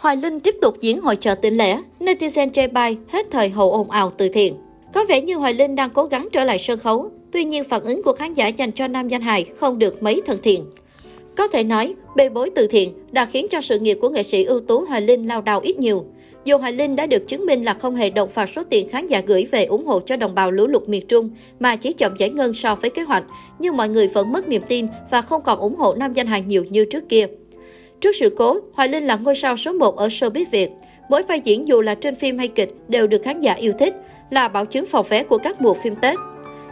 Hoài Linh tiếp tục diễn hội trợ tỉnh lẻ, netizen chê bai hết thời hậu ồn ào từ thiện. Có vẻ như Hoài Linh đang cố gắng trở lại sân khấu, tuy nhiên phản ứng của khán giả dành cho nam danh hài không được mấy thân thiện. Có thể nói, bê bối từ thiện đã khiến cho sự nghiệp của nghệ sĩ ưu tú Hoài Linh lao đao ít nhiều. Dù Hoài Linh đã được chứng minh là không hề động vào số tiền khán giả gửi về ủng hộ cho đồng bào lũ lụt miền Trung, mà chỉ chậm giải ngân so với kế hoạch, nhưng mọi người vẫn mất niềm tin và không còn ủng hộ nam danh hài nhiều như trước kia. Trước sự cố, Hoài Linh là ngôi sao số 1 ở showbiz Việt. Mỗi vai diễn dù là trên phim hay kịch đều được khán giả yêu thích, là bảo chứng phòng vé của các mùa phim Tết.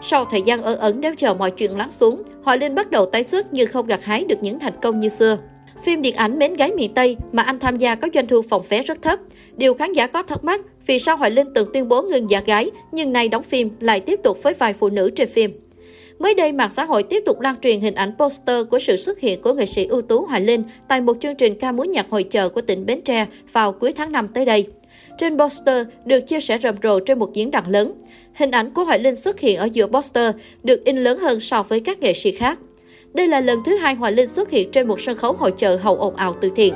Sau thời gian ở ẩn đeo chờ mọi chuyện lắng xuống, Hoài Linh bắt đầu tái xuất nhưng không gặt hái được những thành công như xưa. Phim điện ảnh Mến gái miền Tây mà anh tham gia có doanh thu phòng vé rất thấp. Điều khán giả có thắc mắc vì sao Hoài Linh từng tuyên bố ngừng giả gái nhưng nay đóng phim lại tiếp tục với vài phụ nữ trên phim. Mới đây, mạng xã hội tiếp tục lan truyền hình ảnh poster của sự xuất hiện của nghệ sĩ ưu tú Hoài Linh tại một chương trình ca múa nhạc hội chợ của tỉnh Bến Tre vào cuối tháng 5 tới đây. Trên poster được chia sẻ rầm rộ trên một diễn đàn lớn. Hình ảnh của Hoài Linh xuất hiện ở giữa poster được in lớn hơn so với các nghệ sĩ khác. Đây là lần thứ hai Hoài Linh xuất hiện trên một sân khấu hội chợ hậu ồn ào từ thiện.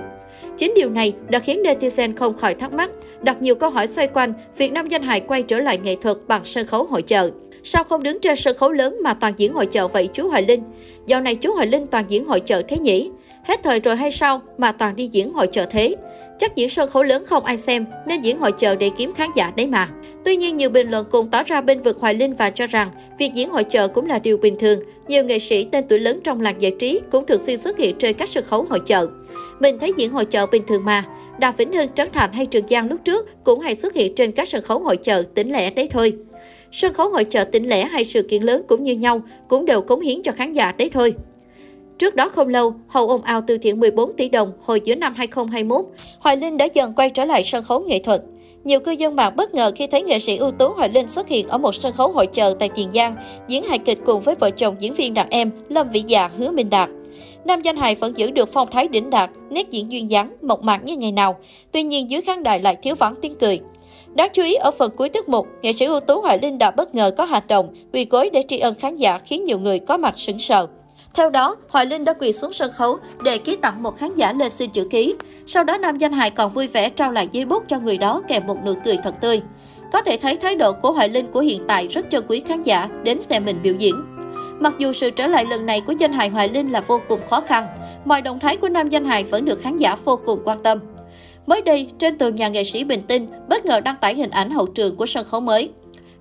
Chính điều này đã khiến netizen không khỏi thắc mắc, đặt nhiều câu hỏi xoay quanh việc nam danh hài quay trở lại nghệ thuật bằng sân khấu hội chợ. Sao không đứng trên sân khấu lớn mà toàn diễn hội chợ vậy chú Hoài Linh? Dạo này chú Hoài Linh toàn diễn hội chợ thế nhỉ? Hết thời rồi hay sao mà toàn đi diễn hội chợ thế? Chắc diễn sân khấu lớn không ai xem nên diễn hội chợ để kiếm khán giả đấy mà. Tuy nhiên nhiều bình luận cùng tỏ ra bên vực Hoài Linh và cho rằng việc diễn hội chợ cũng là điều bình thường. Nhiều nghệ sĩ tên tuổi lớn trong làng giải trí cũng thường xuyên xuất hiện trên các sân khấu hội chợ. Mình thấy diễn hội chợ bình thường mà. Đà Vĩnh Hưng, Trấn Thành hay Trường Giang lúc trước cũng hay xuất hiện trên các sân khấu hội chợ tỉnh lẻ đấy thôi. Sân khấu hội chợ tỉnh lẻ hay sự kiện lớn cũng như nhau, cũng đều cống hiến cho khán giả đấy thôi. Trước đó không lâu, hậu ồn ào từ thiện 14 tỷ đồng hồi giữa năm 2021, Hoài Linh đã dần quay trở lại sân khấu nghệ thuật. Nhiều cư dân mạng bất ngờ khi thấy nghệ sĩ ưu tú Hoài Linh xuất hiện ở một sân khấu hội chợ tại Tiền Giang, diễn hài kịch cùng với vợ chồng diễn viên đàn em Lâm Vĩ Dạ, Hứa Minh Đạt. Nam danh hài vẫn giữ được phong thái đỉnh đạt, nét diễn duyên dáng, mộc mạc như ngày nào. Tuy nhiên dưới khán đài lại thiếu vắng tiếng cười. Đáng chú ý ở phần cuối tiết mục, nghệ sĩ ưu tú Hoài Linh đã bất ngờ có hành động quỳ gối để tri ân khán giả khiến nhiều người có mặt sững sờ. Theo đó, Hoài Linh đã quỳ xuống sân khấu để ký tặng một khán giả lên xin chữ ký. Sau đó nam danh hài còn vui vẻ trao lại giấy bút cho người đó kèm một nụ cười thật tươi. Có thể thấy thái độ của Hoài Linh của hiện tại rất trân quý khán giả đến xem mình biểu diễn. Mặc dù sự trở lại lần này của danh hài Hoài Linh là vô cùng khó khăn, mọi động thái của nam danh hài vẫn được khán giả vô cùng quan tâm. Mới đây, trên tường nhà nghệ sĩ Bình Tinh bất ngờ đăng tải hình ảnh hậu trường của sân khấu mới.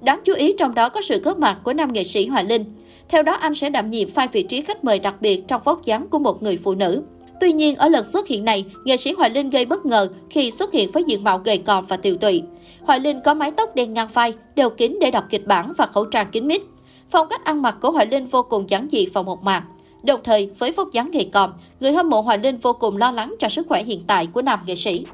Đáng chú ý trong đó có sự góp mặt của nam nghệ sĩ Hoài Linh. Theo đó, anh sẽ đảm nhiệm vai vị trí khách mời đặc biệt trong vóc dáng của một người phụ nữ. Tuy nhiên, ở lần xuất hiện này, nghệ sĩ Hoài Linh gây bất ngờ khi xuất hiện với diện mạo gầy còm và tiều tụy. Hoài Linh có mái tóc đen ngang vai, đeo kính để đọc kịch bản và khẩu trang kín mít. Phong cách ăn mặc của Hoài Linh vô cùng giản dị và một mạc. Đồng thời, với vóc dáng gầy còm, người hâm mộ Hoài Linh vô cùng lo lắng cho sức khỏe hiện tại của nam nghệ sĩ.